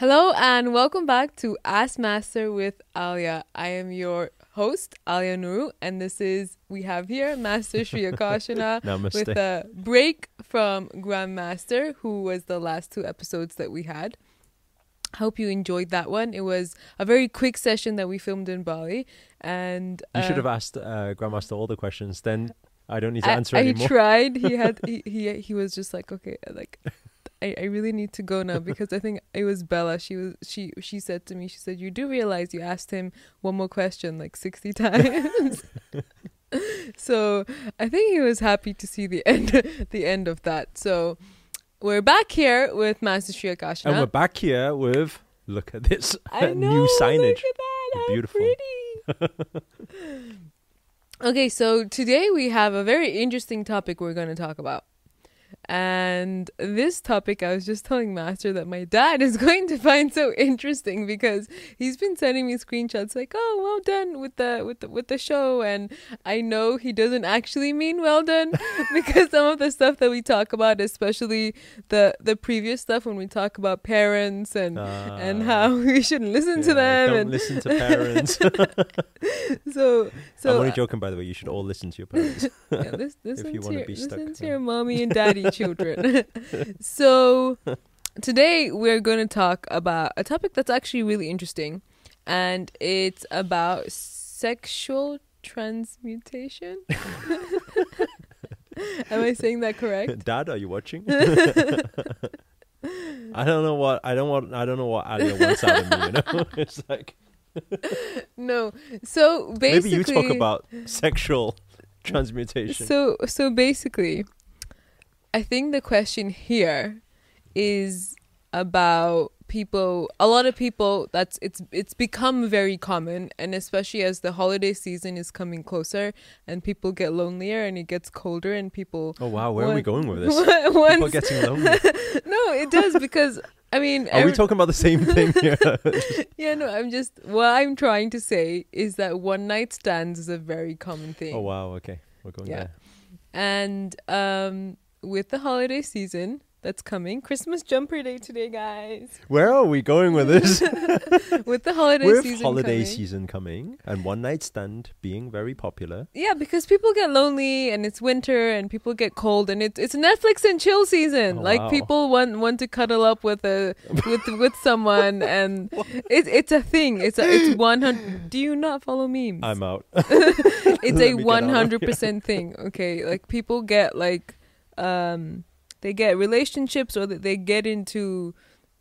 Hello and welcome back to Ask Master with Alia. I am your host, Alia Nuru, and this is we have here Master Sri Akarshana with a break from Grandmaster, who was the last two episodes that we had. Hope you enjoyed that one. It was a very quick session that we filmed in Bali, and You should uh, have asked uh, Grandmaster all the questions. Then I don't need to I, answer I anymore. tried. He had he, he he was just like, okay, like I, I really need to go now because I think it was Bella. She was she she said to me, she said, You do realize you asked him one more question like sixty times. so I think he was happy to see the end the end of that. So we're back here with Master Sri Akarshana. and we're back here with look at this know, new signage. Look at that, how Beautiful. okay, so today we have a very interesting topic we're going to talk about. And this topic, I was just telling Master that my dad is going to find so interesting because he's been sending me screenshots like, "Oh, well done with the with the with the show," and I know he doesn't actually mean well done because some of the stuff that we talk about, especially the the previous stuff when we talk about parents and and Ah, how we shouldn't listen to them Don't and listen to parents. so so I'm only uh, joking, by the way. You should all listen to your parents. yeah, lis- listen you to wanna your, be stuck listen to your mommy and daddy children. so today we're going to talk about a topic that's actually really interesting, and it's about sexual transmutation. Am I saying that correct? Dad, are you watching? I don't know what I don't want. I don't know what Alia wants out of me. You know, it's like No. So basically, maybe you talk about sexual transmutation. So so basically, I think the question here is about people a lot of people that's it's it's become very common and especially as the holiday season is coming closer and people get lonelier and it gets colder and people oh wow, where are we going with this? People once, are getting lonely. no it does because I mean Are we talking about the same thing here? yeah no I'm just what I'm trying to say is that one night stands is a very common thing oh wow, okay, we're going Yeah. there. And um, with the holiday season that's coming, Christmas jumper day today, guys. Where are we going with this? With the holiday With season holiday coming. season coming and one night stand being very popular. Yeah, because people get lonely and it's winter and people get cold and it's it's Netflix and chill season. Oh, like wow. people want want to cuddle up with a with with someone and it's it's a thing. It's a, it's one hundred. Do you not follow memes? I'm out. it's Let a me get out one hundred percent thing. Okay, like people get like, um, they get relationships or that they get into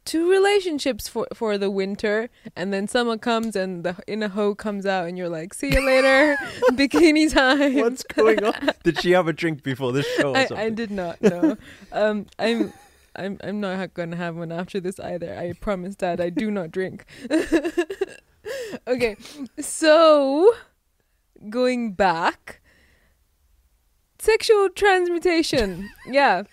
two relationships for for the winter, and then summer comes and the in a hoe comes out, and you're like, see you later, bikini time. What's going on? Did she have a drink before this show or I, something? I did not know. um, I'm. I'm I'm not gonna have one after this either. I promise, Dad. I do not drink. okay, so going back, sexual transmutation. yeah.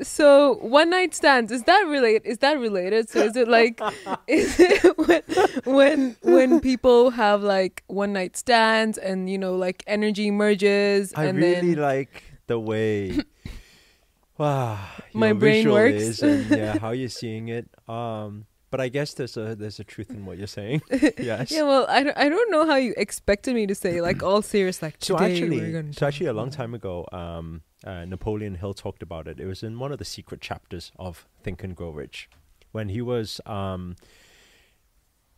So one night stands is that relate? Is that related? So is it like is it when when when people have like one night stands and you know like energy merges I and really then like the way wow My brain works. yeah how you're seeing it. Um, but I guess there's a there's a truth in what you're saying. yes. Yeah, well, I don't, I don't know how you expected me to say like all serious like So actually, so actually, a long time ago, um, uh, Napoleon Hill talked about it. It was in one of the secret chapters of Think and Grow Rich, when he was um,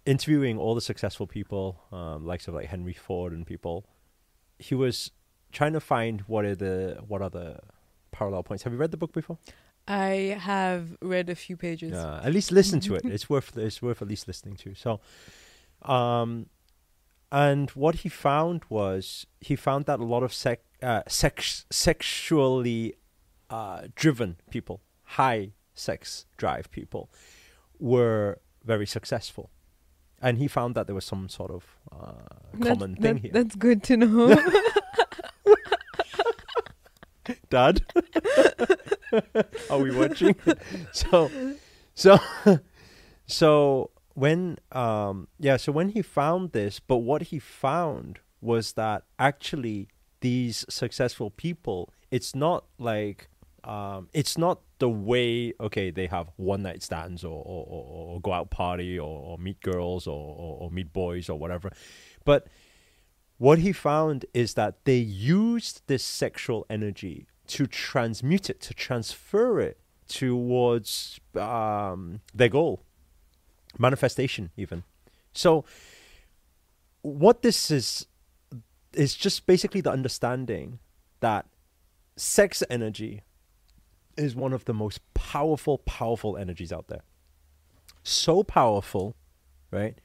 interviewing all the successful people, um, likes of like Henry Ford and people. He was trying to find what are the what are the parallel points. Have you read the book before? I have read a few pages. Uh, at least listen to it. It's worth it's worth at least listening to. So, um, and what he found was he found that a lot of sec, uh, sex sexually uh, driven people, high sex drive people, were very successful, and he found that there was some sort of uh, That- common thing that- here. That's good to know. Dad, are we watching? so, so, so when, um, yeah, so when he found this, but what he found was that actually these successful people, it's not like um, it's not the way okay they have one night stands or or, or, or go out party or, or meet girls or, or, or meet boys or whatever, but what he found is that they used this sexual energy to transmute it, to transfer it towards um, their goal, manifestation, even. So, what this is is just basically the understanding that sex energy is one of the most powerful, powerful energies out there. So powerful, right?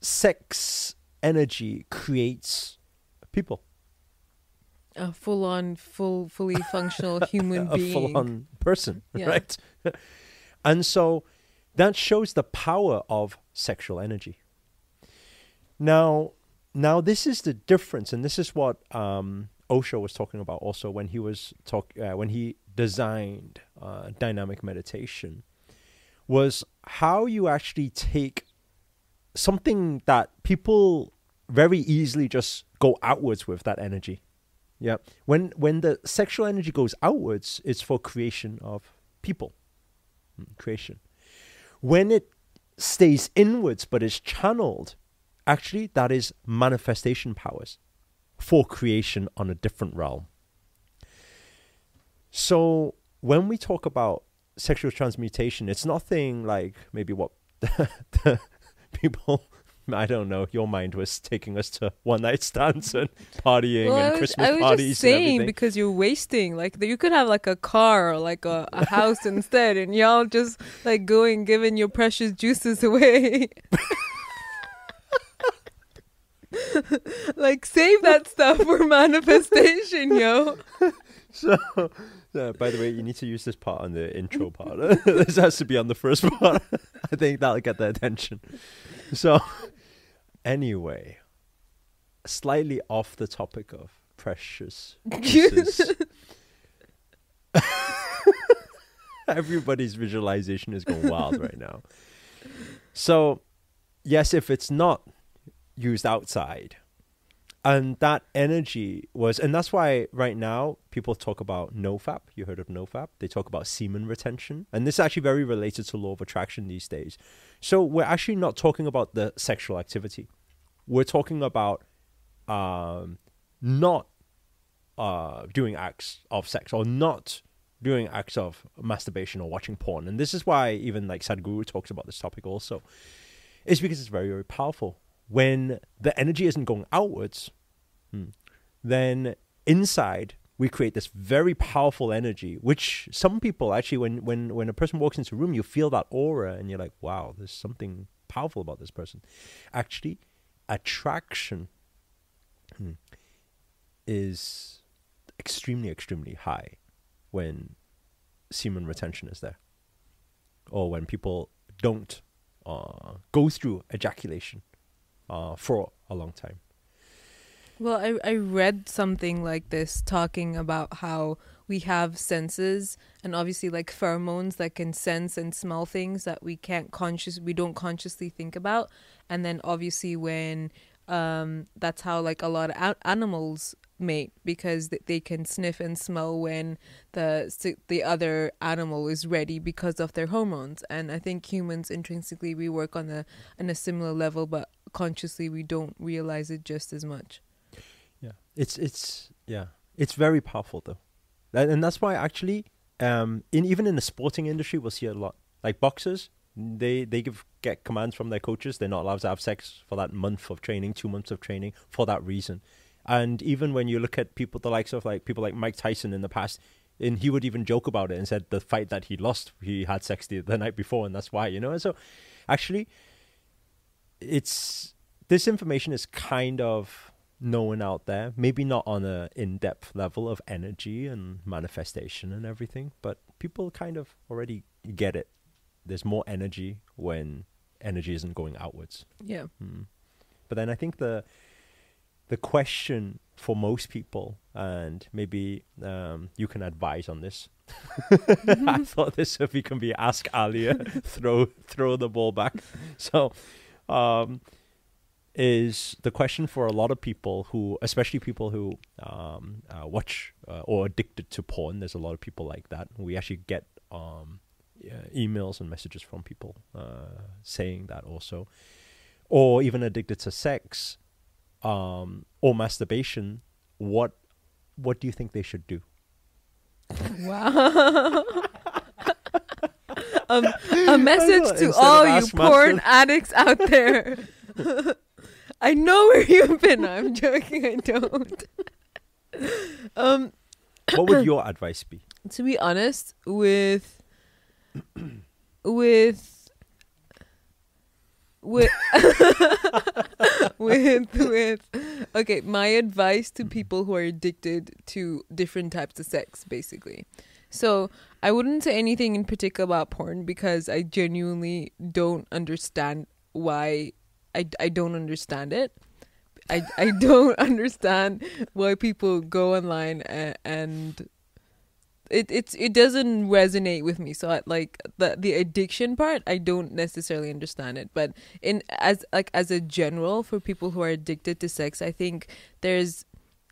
Sex energy creates people. A full on, full, fully functional human a being. A full on person, Yeah. right? and so that shows the power of sexual energy. Now, now this is the difference, and this is what um, Osho was talking about also when he was talk uh, when he designed uh, dynamic meditation, was how you actually take something that people very easily just go outwards with that energy. Yeah. When when the sexual energy goes outwards, it's for creation of people. Mm, Creation. When it stays inwards but is channeled, actually that is manifestation powers for creation on a different realm. So when we talk about sexual transmutation, it's nothing like maybe what the people I don't know. Your mind was taking us to one night stands and partying Well, and was, Christmas I was parties just saying because you're wasting. Like you could have like a car or like a, a house instead, and y'all just like going giving your precious juices away. like save that stuff for manifestation, yo. So, uh, by the way, you need to use this part on the intro part. this has to be on the first part. I think that'll get their attention. So, anyway, slightly off the topic of precious juices. Everybody's visualization is going wild right now. So, yes, if it's not used outside, and that energy was, and that's why right now people talk about nofap. You heard of nofap? They talk about semen retention, and this is actually very related to law of attraction these days. So we're actually not talking about the sexual activity. We're talking about um, not uh, doing acts of sex or not doing acts of masturbation or watching porn. And this is why even like Sadhguru talks about this topic also. Is because it's very, very powerful. When the energy isn't going outwards, hmm, then inside we create this very powerful energy, which some people actually, when when when a person walks into a room, you feel that aura, and you're like, wow, there's something powerful about this person. Actually, attraction hmm, is extremely, extremely high when semen retention is there, or when people don't uh, go through ejaculation uh, for a long time. Well, I, I read something like this talking about how we have senses and obviously like pheromones that can sense and smell things that we can't conscious we don't consciously think about. And then obviously when um that's how like a lot of animals mate because th- they can sniff and smell when the the other animal is ready because of their hormones. And i think humans intrinsically we work on a on a similar level but consciously we don't realize it just as much Yeah, it's it's yeah, it's very powerful though, and, and that's why actually, um, in even in the sporting industry, we'll see a lot like boxers. They they give get commands from their coaches. They're not allowed to have sex for that month of training, two months of training for that reason. And even when you look at people, the likes of like people like Mike Tyson in the past, and he would even joke about it and said the fight that he lost, he had sex the, the night before, and that's why you know. And so, actually, it's this information is kind of known out there. Maybe not on a in-depth level of energy and manifestation and everything, but people kind of already get it. There's more energy when energy isn't going outwards. yeah Mm. But then I think the the question for most people, and maybe um, you can advise on this. I thought this if we can be ask Alia, throw throw the ball back. So, um, is the question for a lot of people who, especially people who um, uh, watch uh, or addicted to porn. There's a lot of people like that. We actually get um, yeah, emails and messages from people uh, saying that also, or even addicted to sex um, or masturbation. What what do you think they should do? Wow. um, a message to all you porn Master- addicts out there. I know where you've been. I'm joking. I don't. um, What would your advice be? to be honest, with with with with with okay, my advice to people who are addicted to different types of sex, basically. So I wouldn't say anything in particular about porn because I genuinely don't understand why I, I don't understand it. I, I don't understand why people go online and, it it's it doesn't resonate with me. So I, like the the addiction part, I don't necessarily understand it. But in as like as a general for people who are addicted to sex, I think there's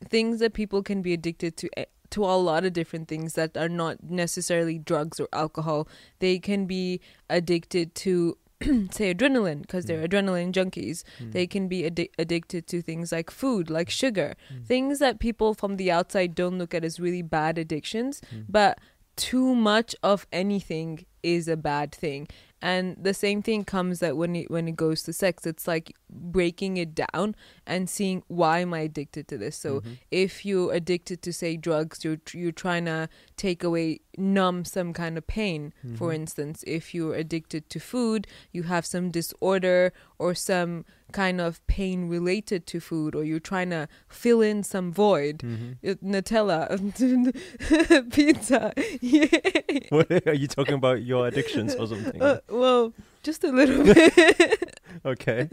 things that people can be addicted to eh, to a lot of different things that are not necessarily drugs or alcohol. They can be addicted to say adrenaline because they're hmm. adrenaline junkies. Hmm. They can be addi- addicted to things like food, like sugar, hmm. things that people from the outside don't look at as really bad addictions, but too much of anything is a bad thing. And the same thing comes that when it when it goes to sex, it's like breaking it down and seeing why am I addicted to this. So mm-hmm. if you're addicted to say drugs, you're you're trying to take away numb some kind of pain. For mm-hmm. instance, if you're addicted to food, you have some disorder or some kind of pain related to food, or you're trying to fill in some void. Mm-hmm. Uh, Nutella, pizza. What, are you talking about your addictions or something? Uh, well, just a little bit. okay.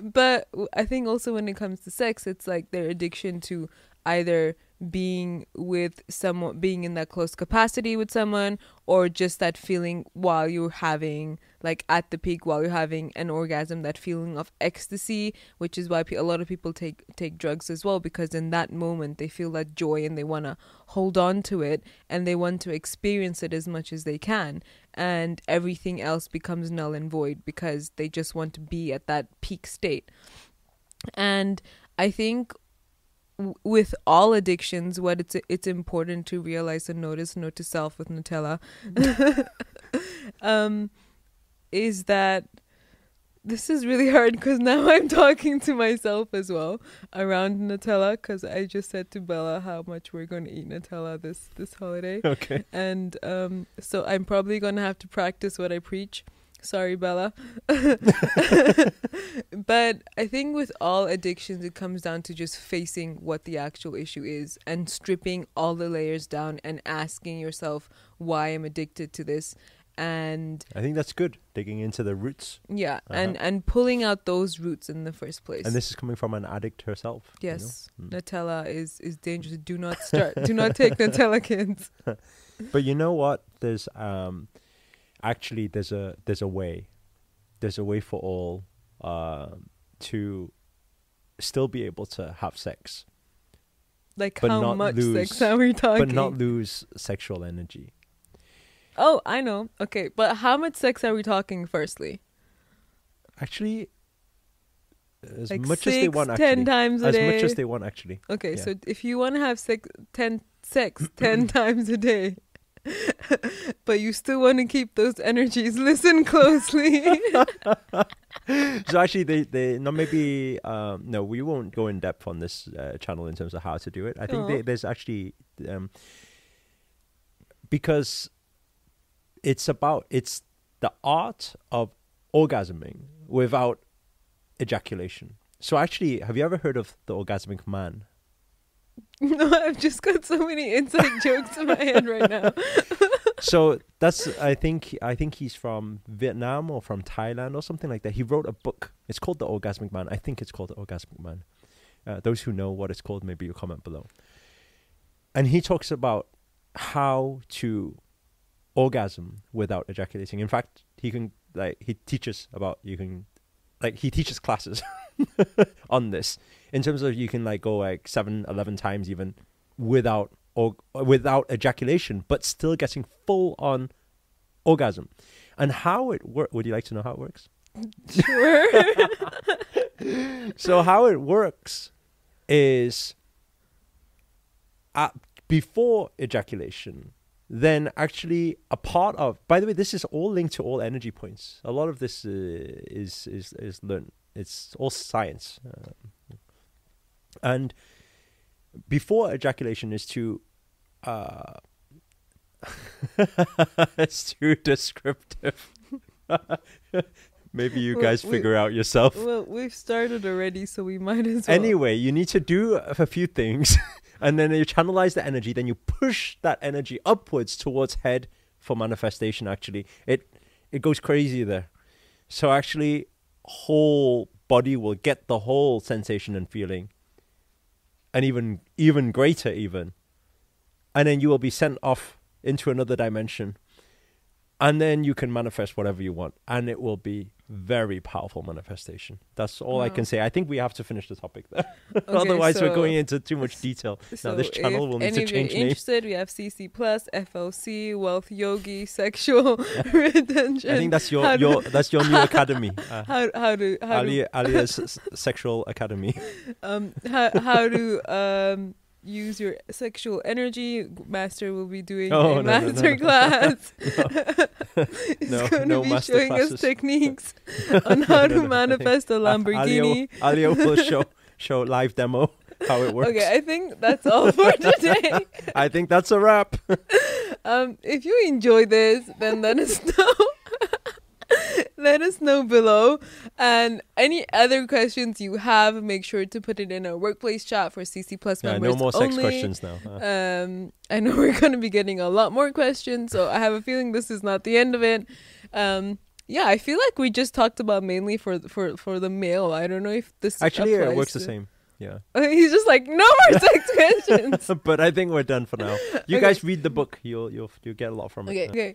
but i think also when it comes to sex, it's like their addiction to either being with someone, being in that close capacity with someone, or just that feeling while you're having, like at the peak, while you're having an orgasm, that feeling of ecstasy, which is why a lot of people take take drugs as well, because in that moment they feel that joy and they want to hold on to it and they want to experience it as much as they can, and everything else becomes null and void because they just want to be at that peak state. And I think with all addictions, what it's it's important to realize and notice, note to self with Nutella, um, is that this is really hard because now I'm talking to myself as well around Nutella because I just said to Bella how much we're going to eat Nutella this this holiday, Okay. and um, so I'm probably going to have to practice what I preach. Sorry, Bella. but I think with all addictions, it comes down to just facing what the actual issue is and stripping all the layers down and asking yourself why I'm addicted to this. And I think that's good. Digging into the roots. yeah, and, Uh-huh. and pulling out those roots in the first place. And this is coming from an addict herself. you know? yes, Mm. Nutella is, is dangerous. Do not start. do not take Nutella, kids. But you know what? There's um actually there's a there's a way. There's a way for all um to still be able to have sex, Like But how much lose- sex are we talking? but not lose sexual energy. Oh, I know. Okay, but how much sex are we talking? Firstly, Actually, as like much six, as they want. ten Actually, times a as day. much as they want. Actually, okay, yeah. so if you want to have sex ten sex ten times a day, but you still want to keep those energies, listen closely. so actually they they no maybe um no we won't go in depth on this uh, channel in terms of how to do it i think Oh. they, there's actually um because it's about it's the art of orgasming without ejaculation so actually have you ever heard of the orgasmic man no, I've just got so many inside jokes in my head right now. so that's i think i think he's from vietnam or from thailand or something like that. He wrote a book. It's called the orgasmic man. I think it's called the orgasmic man. Uh, those who know what it's called maybe you comment below. And he talks about how to orgasm without ejaculating. In fact he can like he teaches about you can like he teaches classes on this in terms of you can like go like seven, eleven times even without or without ejaculation, but still getting full on orgasm. And how it works? Would you like to know how it works? Sure. so how it works is at, before ejaculation then actually a part of by the way this is all linked to all energy points a lot of this uh, is is is learned it's all science uh, and before ejaculation is too uh it's too descriptive maybe you Well, guys we- figure out yourself well, we've started already, so we might as well. Anyway, you need to do a few things, and then you channelize the energy. Then you push that energy upwards towards head for manifestation. Actually, it it goes crazy there. So actually, whole body will get the whole sensation and feeling, and even even greater even, and then you will be sent off into another dimension, and then you can manifest whatever you want, and it will be very powerful manifestation. That's all I can say. I think we have to finish the topic there. Okay, Otherwise, we're going into too much detail. now, this channel will need to change names. interested, we have CC Plus, FLC, Wealth Yogi, Sexual Retention. I think that's your your that's your new academy, uh, how how to how Ali, Alia's s- sexual academy. um how how to um use your sexual energy. Master will be doing Oh, a no, no, no, master no. class. He's going to be master showing us techniques on how to manifest a Lamborghini. Alio, Alio will show show live demo how it works. Okay, I think that's all for today. I think that's a wrap. Um, if you enjoy this, then let us know. Let us know below. And any other questions you have, make sure to put it in our workplace chat for CC Plus Yeah, members no more sex only. questions now. Uh, Um, I know we're going to be getting a lot more questions, so I have a feeling this is not the end of it. Um, yeah, I feel like we just talked about mainly for for for the male. I don't know if this actually, it applies works the same. Yeah, He's just like no more sex questions. but I think we're done for now. You Okay. guys read the book. You'll you'll you'll get a lot from Okay, it. okay.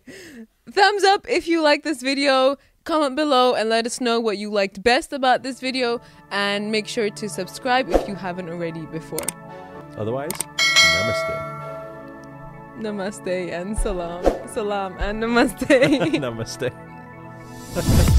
Thumbs up if you like this video. Comment below and let us know what you liked best about this video. And make sure to subscribe if you haven't already before. Otherwise, namaste. Namaste and salam. Salam and namaste. namaste.